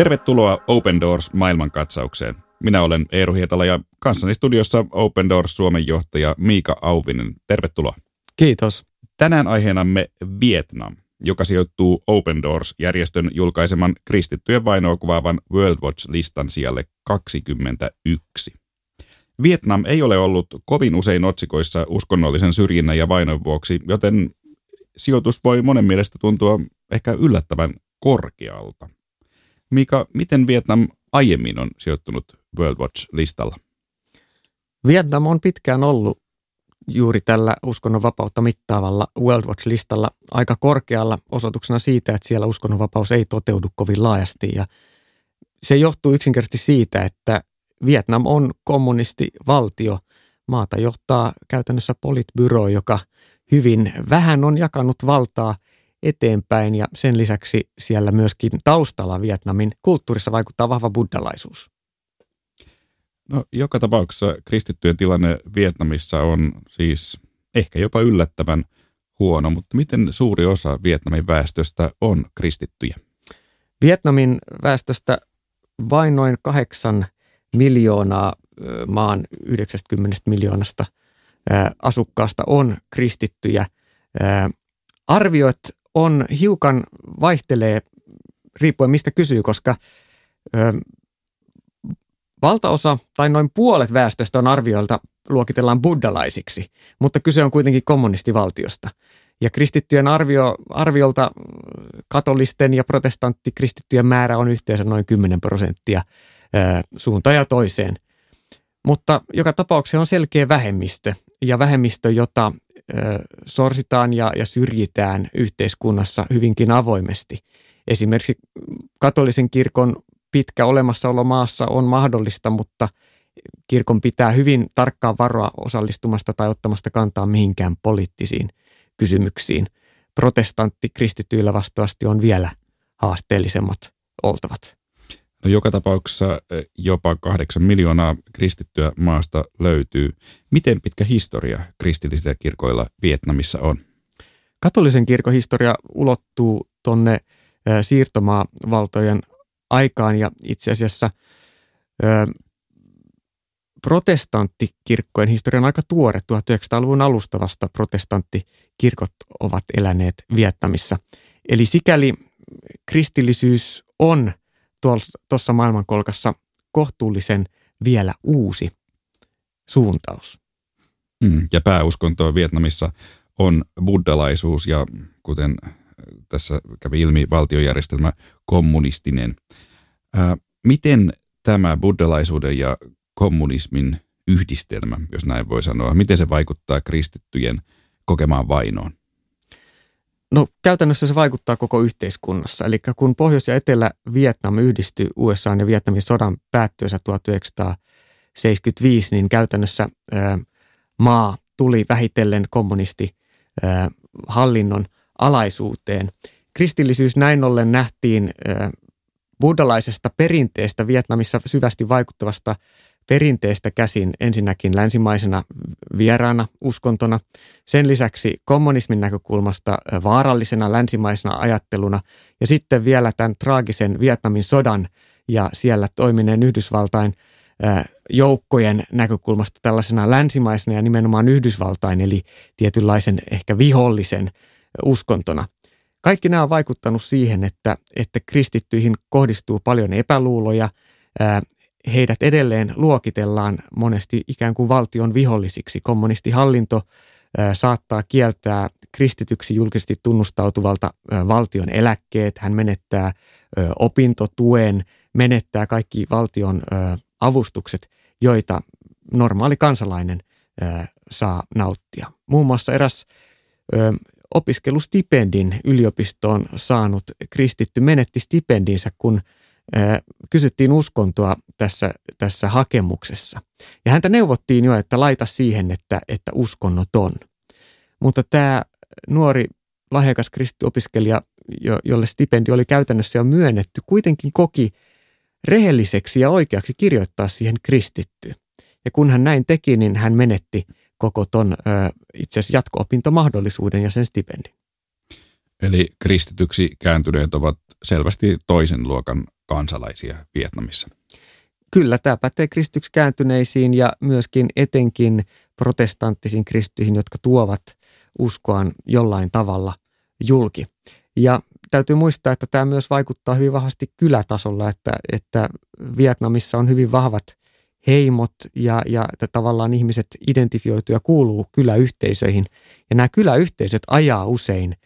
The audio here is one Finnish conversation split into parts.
Tervetuloa Open Doors maailmankatsaukseen. Minä olen Eero Hietala ja kanssani studiossa Open Doors Suomen johtaja Miika Auvinen. Tervetuloa. Kiitos. Tänään aiheenamme Vietnam, joka sijoittuu Open Doors-järjestön julkaiseman kristittyjen vainoa kuvaavan World Watch-listan sijalle 21. Vietnam ei ole ollut kovin usein otsikoissa uskonnollisen syrjinnän ja vainon vuoksi, joten sijoitus voi monen mielestä tuntua ehkä yllättävän korkealta. Mika, miten Vietnam aiemmin on sijoittunut World Watch-listalla? Vietnam on pitkään ollut juuri tällä uskonnonvapautta mittaavalla World Watch-listalla aika korkealla osoituksena siitä, että siellä uskonnonvapaus ei toteudu kovin laajasti. Ja se johtuu yksinkertaisesti siitä, että Vietnam on kommunistivaltio. Maata johtaa käytännössä politbyro, joka hyvin vähän on jakanut valtaa eteenpäin ja sen lisäksi siellä myöskin taustalla Vietnamin kulttuurissa vaikuttaa vahva buddhalaisuus. No, joka tapauksessa kristittyjen tilanne Vietnamissa on siis ehkä jopa yllättävän huono, mutta miten suuri osa Vietnamin väestöstä on kristittyjä? Vietnamin väestöstä vain noin kahdeksan miljoonaa maan 90 miljoonasta asukkaasta on kristittyjä. Arviot on hiukan vaihtelee riippuen mistä kysyy, koska valtaosa tai noin puolet väestöstä on arvioilta luokitellaan buddalaisiksi, mutta kyse on kuitenkin kommunistivaltiosta. Ja kristittyjen arvio, arviolta katolisten ja protestanttikristittyjen määrä on yhteensä noin 10 prosenttia – suuntaan ja toiseen. Mutta joka tapauksessa on selkeä vähemmistö ja vähemmistö, jota sorsitaan ja, ja syrjitään yhteiskunnassa hyvinkin avoimesti. Esimerkiksi katolisen kirkon pitkä olemassaolo maassa on mahdollista, mutta kirkon pitää hyvin tarkkaan varoa osallistumasta tai ottamasta kantaa mihinkään poliittisiin kysymyksiin. Protestantti kristityillä vastaavasti on vielä haasteellisemmat oltavat. No joka tapauksessa e, jopa kahdeksan miljoonaa kristittyä maasta löytyy. Miten pitkä historia kristillisillä kirkoilla Vietnamissa on? Katolisen kirkon historia ulottuu tuonne e, siirtomaavaltojen aikaan ja itse asiassa e, protestanttikirkkojen historia on aika tuore. 1900-luvun alusta vasta protestanttikirkot ovat eläneet Vietnamissa. Eli sikäli kristillisyys on tuossa maailmankolkassa kohtuullisen vielä uusi suuntaus. Mm, ja pääuskonto Vietnamissa on buddhalaisuus ja kuten tässä kävi ilmi valtiojärjestelmä kommunistinen. Ää, miten tämä buddhalaisuuden ja kommunismin yhdistelmä, jos näin voi sanoa, miten se vaikuttaa kristittyjen kokemaan vainoon? No käytännössä se vaikuttaa koko yhteiskunnassa. Eli kun Pohjois- ja Etelä-Vietnam yhdistyi USA ja Vietnamin sodan päättyessä 1975, niin käytännössä ää, maa tuli vähitellen kommunistihallinnon alaisuuteen. Kristillisyys näin ollen nähtiin ää, buddhalaisesta perinteestä Vietnamissa syvästi vaikuttavasta perinteestä käsin ensinnäkin länsimaisena vieraana uskontona, sen lisäksi kommunismin näkökulmasta vaarallisena länsimaisena ajatteluna ja sitten vielä tämän traagisen Vietnamin sodan ja siellä toimineen Yhdysvaltain joukkojen näkökulmasta tällaisena länsimaisena ja nimenomaan Yhdysvaltain eli tietynlaisen ehkä vihollisen uskontona. Kaikki nämä on vaikuttanut siihen, että, että kristittyihin kohdistuu paljon epäluuloja, heidät edelleen luokitellaan monesti ikään kuin valtion vihollisiksi. Kommunistihallinto saattaa kieltää kristityksi julkisesti tunnustautuvalta valtion eläkkeet, hän menettää opintotuen, menettää kaikki valtion avustukset, joita normaali kansalainen saa nauttia. Muun muassa eräs opiskelustipendin yliopistoon saanut kristitty menetti stipendinsä, kun kysyttiin uskontoa tässä, tässä hakemuksessa. Ja häntä neuvottiin jo, että laita siihen, että, että uskonnoton. Mutta tämä nuori lahjakas kristiopiskelija, jo, jolle stipendi oli käytännössä jo myönnetty, kuitenkin koki rehelliseksi ja oikeaksi kirjoittaa siihen kristitty. Ja kun hän näin teki, niin hän menetti koko ton itse asiassa jatko-opintomahdollisuuden ja sen stipendin. Eli kristityksi kääntyneet ovat selvästi toisen luokan kansalaisia Vietnamissa. Kyllä, tämä pätee kristyksi kääntyneisiin ja myöskin etenkin protestanttisiin kristyihin, jotka tuovat uskoaan jollain tavalla julki. Ja täytyy muistaa, että tämä myös vaikuttaa hyvin vahvasti kylätasolla, että, että Vietnamissa on hyvin vahvat heimot ja, ja tavallaan ihmiset identifioitu ja kuuluu kyläyhteisöihin. Ja nämä kyläyhteisöt ajaa usein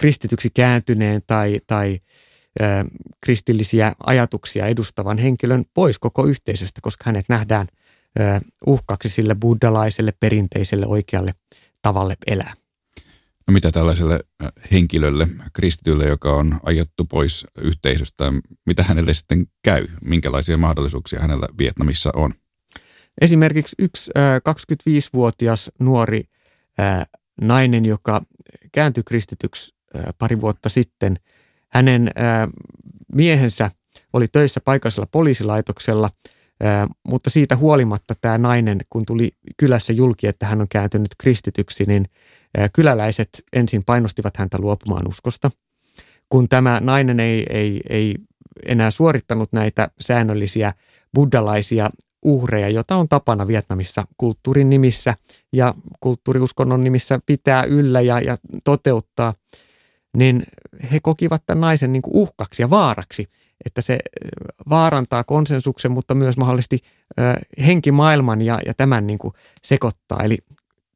kristityksi kääntyneen tai, tai kristillisiä ajatuksia edustavan henkilön pois koko yhteisöstä, koska hänet nähdään uhkaksi sille buddhalaiselle perinteiselle oikealle tavalle elää. No mitä tällaiselle henkilölle, kristitylle, joka on ajettu pois yhteisöstä, mitä hänelle sitten käy? Minkälaisia mahdollisuuksia hänellä Vietnamissa on? Esimerkiksi yksi 25-vuotias nuori nainen, joka kääntyi kristityksi pari vuotta sitten, hänen miehensä oli töissä paikallisella poliisilaitoksella, mutta siitä huolimatta tämä nainen, kun tuli kylässä julki, että hän on kääntynyt kristityksi, niin kyläläiset ensin painostivat häntä luopumaan uskosta. Kun tämä nainen ei, ei, ei enää suorittanut näitä säännöllisiä buddhalaisia uhreja, joita on tapana Vietnamissa kulttuurin nimissä ja kulttuuriuskonnon nimissä pitää yllä ja, ja toteuttaa, niin he kokivat tämän naisen niin kuin uhkaksi ja vaaraksi, että se vaarantaa konsensuksen, mutta myös mahdollisesti henkimaailman ja, ja tämän niin kuin sekoittaa. Eli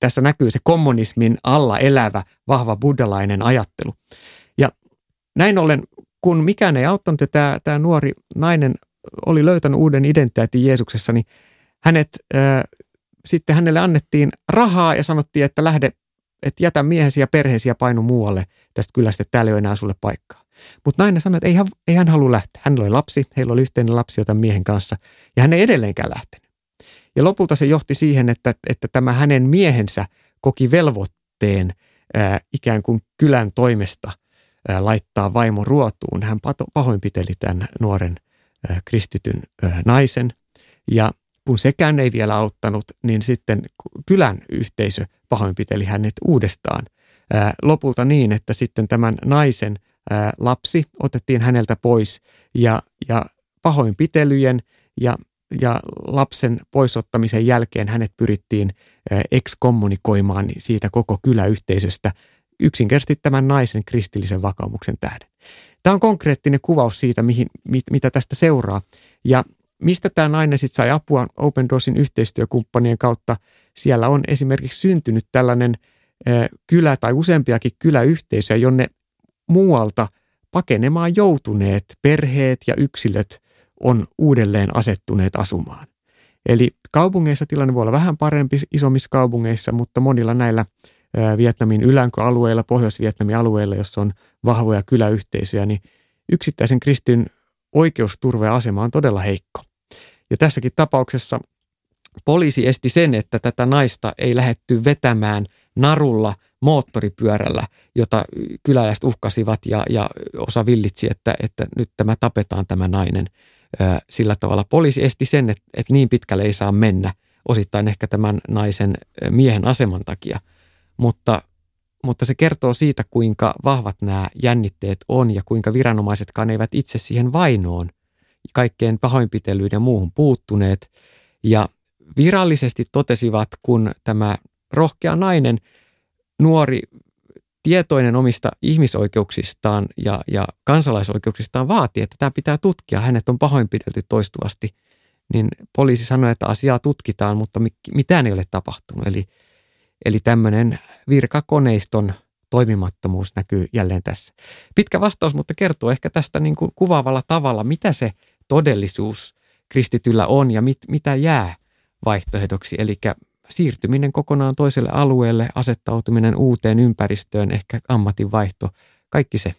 tässä näkyy se kommunismin alla elävä, vahva buddhalainen ajattelu. Ja näin ollen, kun mikään ei auttanut ja tämä, tämä nuori nainen oli löytänyt uuden identiteetin Jeesuksessa, niin hänet, äh, sitten hänelle annettiin rahaa ja sanottiin, että lähde, että jätä miehesi ja perheesi ja painu muualle tästä kylästä, että täällä ei ole enää sulle paikkaa. Mutta nainen sanoi, että ei hän, ei hän halua lähteä. Hänellä oli lapsi, heillä oli yhteinen lapsi joten miehen kanssa ja hän ei edelleenkään lähtenyt. Ja lopulta se johti siihen, että, että tämä hänen miehensä koki velvoitteen ää, ikään kuin kylän toimesta laittaa vaimo ruotuun. Hän pahoinpiteli tämän nuoren kristityn ää, naisen ja kun sekään ei vielä auttanut, niin sitten kylän yhteisö pahoinpiteli hänet uudestaan. Ää, lopulta niin, että sitten tämän naisen lapsi otettiin häneltä pois ja, ja pahoinpitelyjen ja ja lapsen poisottamisen jälkeen hänet pyrittiin ekskommunikoimaan siitä koko kyläyhteisöstä yksinkertaisesti tämän naisen kristillisen vakaumuksen tähden. Tämä on konkreettinen kuvaus siitä, mihin, mit, mitä tästä seuraa. Ja mistä tämä nainen sitten sai apua Open Doorsin yhteistyökumppanien kautta? Siellä on esimerkiksi syntynyt tällainen kylä tai useampiakin kyläyhteisöjä, jonne muualta pakenemaan joutuneet perheet ja yksilöt on uudelleen asettuneet asumaan. Eli kaupungeissa tilanne voi olla vähän parempi isommissa kaupungeissa, mutta monilla näillä Vietnamin ylänköalueilla, Pohjois-Vietnamin alueilla, jossa on vahvoja kyläyhteisöjä, niin yksittäisen kristin oikeusturva ja asema on todella heikko. Ja tässäkin tapauksessa poliisi esti sen, että tätä naista ei lähetty vetämään narulla moottoripyörällä, jota kyläläiset uhkasivat ja, ja osa villitsi, että, että nyt tämä tapetaan tämä nainen – sillä tavalla poliisi esti sen, että, että niin pitkälle ei saa mennä, osittain ehkä tämän naisen miehen aseman takia. Mutta, mutta se kertoo siitä, kuinka vahvat nämä jännitteet on ja kuinka viranomaisetkaan eivät itse siihen vainoon, kaikkeen pahoinpitelyyn ja muuhun puuttuneet. Ja virallisesti totesivat, kun tämä rohkea nainen, nuori tietoinen omista ihmisoikeuksistaan ja, ja kansalaisoikeuksistaan vaatii, että tämä pitää tutkia, hänet on pahoinpidelty toistuvasti, niin poliisi sanoi, että asiaa tutkitaan, mutta mitään ei ole tapahtunut. Eli, eli tämmöinen virkakoneiston toimimattomuus näkyy jälleen tässä. Pitkä vastaus, mutta kertoo ehkä tästä niin kuin kuvaavalla tavalla, mitä se todellisuus kristityllä on ja mit, mitä jää vaihtoehdoksi. Eli siirtyminen kokonaan toiselle alueelle, asettautuminen uuteen ympäristöön, ehkä ammatinvaihto, kaikki se.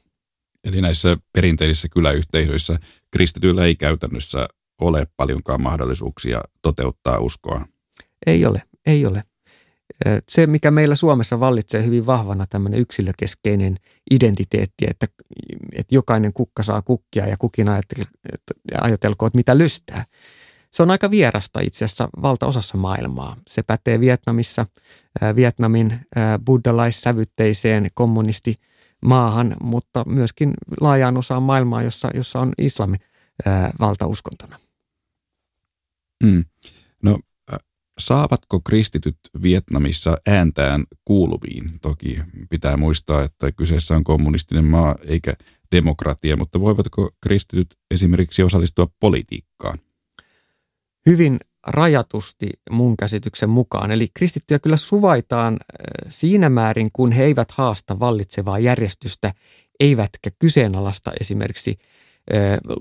Eli näissä perinteisissä kyläyhteisöissä kristityillä ei käytännössä ole paljonkaan mahdollisuuksia toteuttaa uskoa. Ei ole, ei ole. Se, mikä meillä Suomessa vallitsee hyvin vahvana tämmöinen yksilökeskeinen identiteetti, että, että jokainen kukka saa kukkia ja kukin ajatelkoon, että mitä lystää – se on aika vierasta itse asiassa valtaosassa maailmaa. Se pätee Vietnamissa, Vietnamin buddhalaissävytteiseen kommunisti maahan, mutta myöskin laajaan osaan maailmaa, jossa, jossa on islami valtauskontona. Mm. No saavatko kristityt Vietnamissa ääntään kuuluviin? Toki pitää muistaa, että kyseessä on kommunistinen maa eikä demokratia, mutta voivatko kristityt esimerkiksi osallistua politiikkaan? Hyvin rajatusti mun käsityksen mukaan. Eli kristittyjä kyllä suvaitaan siinä määrin, kun he eivät haasta vallitsevaa järjestystä, eivätkä kyseenalaista esimerkiksi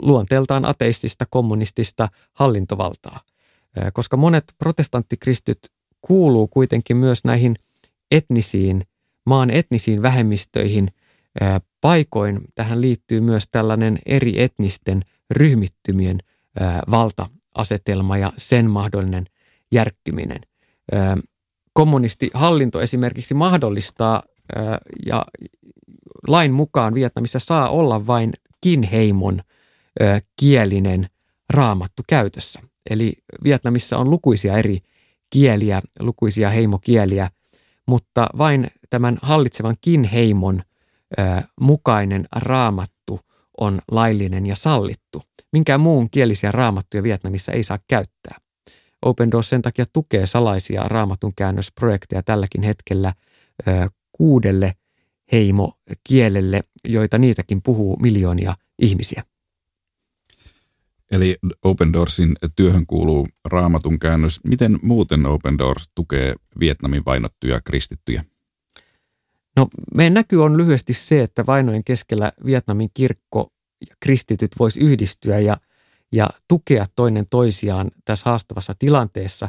luonteeltaan ateistista, kommunistista hallintovaltaa. Koska monet protestanttikristyt kuuluu kuitenkin myös näihin etnisiin, maan etnisiin vähemmistöihin. Paikoin tähän liittyy myös tällainen eri etnisten ryhmittymien valta-asetelma ja sen mahdollinen järkkyminen. Kommunistihallinto esimerkiksi mahdollistaa ja lain mukaan Vietnamissa saa olla vain kinheimon kielinen raamattu käytössä. Eli Vietnamissa on lukuisia eri kieliä, lukuisia heimokieliä, mutta vain tämän hallitsevan kinheimon mukainen raamattu on laillinen ja sallittu. Minkään muun kielisiä raamattuja Vietnamissa ei saa käyttää. Open Doors sen takia tukee salaisia raamatun käännösprojekteja tälläkin hetkellä kuudelle heimokielelle, joita niitäkin puhuu miljoonia ihmisiä. Eli Open Doorsin työhön kuuluu raamatun käännös. Miten muuten Open Doors tukee Vietnamin vainottuja kristittyjä? No meidän näky on lyhyesti se, että vainojen keskellä Vietnamin kirkko ja kristityt vois yhdistyä ja, ja tukea toinen toisiaan tässä haastavassa tilanteessa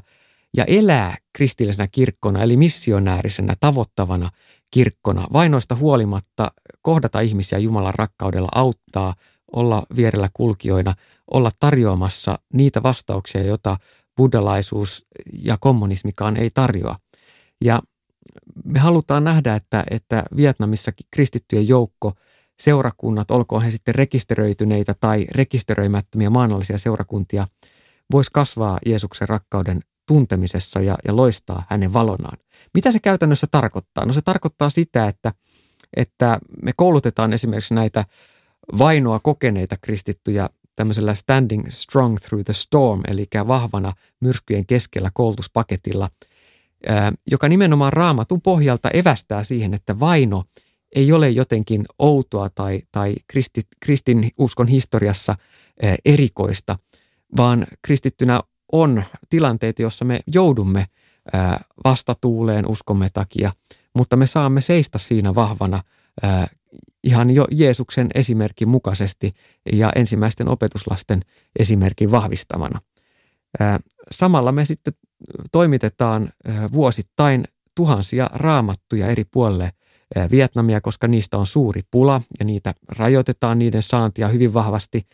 ja elää kristillisenä kirkkona eli missionäärisenä tavoittavana kirkkona. Vainoista huolimatta kohdata ihmisiä Jumalan rakkaudella auttaa, olla vierellä kulkijoina, olla tarjoamassa niitä vastauksia, joita buddhalaisuus ja kommunismikaan ei tarjoa. Ja me halutaan nähdä, että, että Vietnamissa kristittyjen joukko, seurakunnat, olkoon he sitten rekisteröityneitä tai rekisteröimättömiä maanallisia seurakuntia, voisi kasvaa Jeesuksen rakkauden tuntemisessa ja, ja loistaa hänen valonaan. Mitä se käytännössä tarkoittaa? No se tarkoittaa sitä, että, että me koulutetaan esimerkiksi näitä vainoa kokeneita kristittyjä tämmöisellä standing strong through the storm, eli vahvana myrskyjen keskellä koulutuspaketilla, joka nimenomaan raamatun pohjalta evästää siihen, että vaino ei ole jotenkin outoa tai, tai kristit, kristin uskon historiassa erikoista, vaan kristittynä on tilanteita, joissa me joudumme vastatuuleen uskomme takia, mutta me saamme seistä siinä vahvana ihan jo Jeesuksen esimerkin mukaisesti ja ensimmäisten opetuslasten esimerkin vahvistamana. Samalla me sitten toimitetaan vuosittain tuhansia raamattuja eri puolille Vietnamia, koska niistä on suuri pula ja niitä rajoitetaan niiden saantia hyvin vahvasti.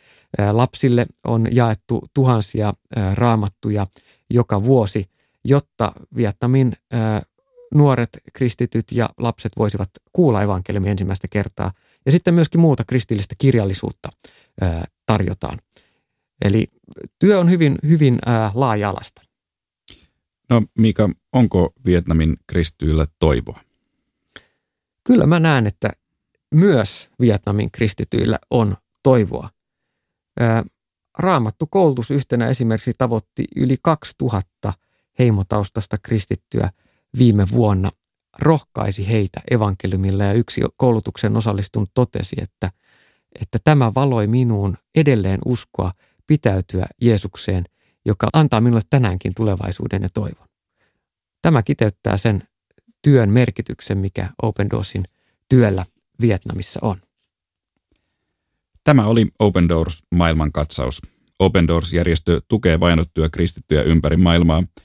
Lapsille on jaettu tuhansia raamattuja joka vuosi, jotta Vietnamin nuoret kristityt ja lapset voisivat kuulla evankeliumia ensimmäistä kertaa. Ja sitten myöskin muuta kristillistä kirjallisuutta tarjotaan. Eli työ on hyvin, hyvin laaja-alasta. No Mika, onko Vietnamin kristityillä toivoa? Kyllä mä näen, että myös Vietnamin kristityillä on toivoa. Raamattu koulutus yhtenä esimerkiksi tavoitti yli 2000 heimotaustasta kristittyä – viime vuonna rohkaisi heitä evankeliumilla ja yksi koulutuksen osallistunut totesi, että, että tämä valoi minuun edelleen uskoa pitäytyä Jeesukseen, joka antaa minulle tänäänkin tulevaisuuden ja toivon. Tämä kiteyttää sen työn merkityksen, mikä Open Doorsin työllä Vietnamissa on. Tämä oli Open Doors maailmankatsaus. Open Doors-järjestö tukee vainottuja kristittyjä ympäri maailmaa –